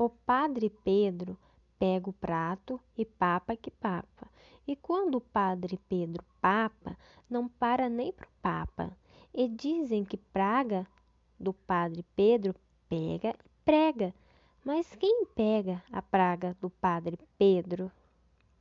O padre Pedro pega o prato e papa que papa. E quando o padre Pedro papa, não para nem pro papa. E dizem que praga do padre Pedro pega e prega. Mas quem pega a praga do padre Pedro?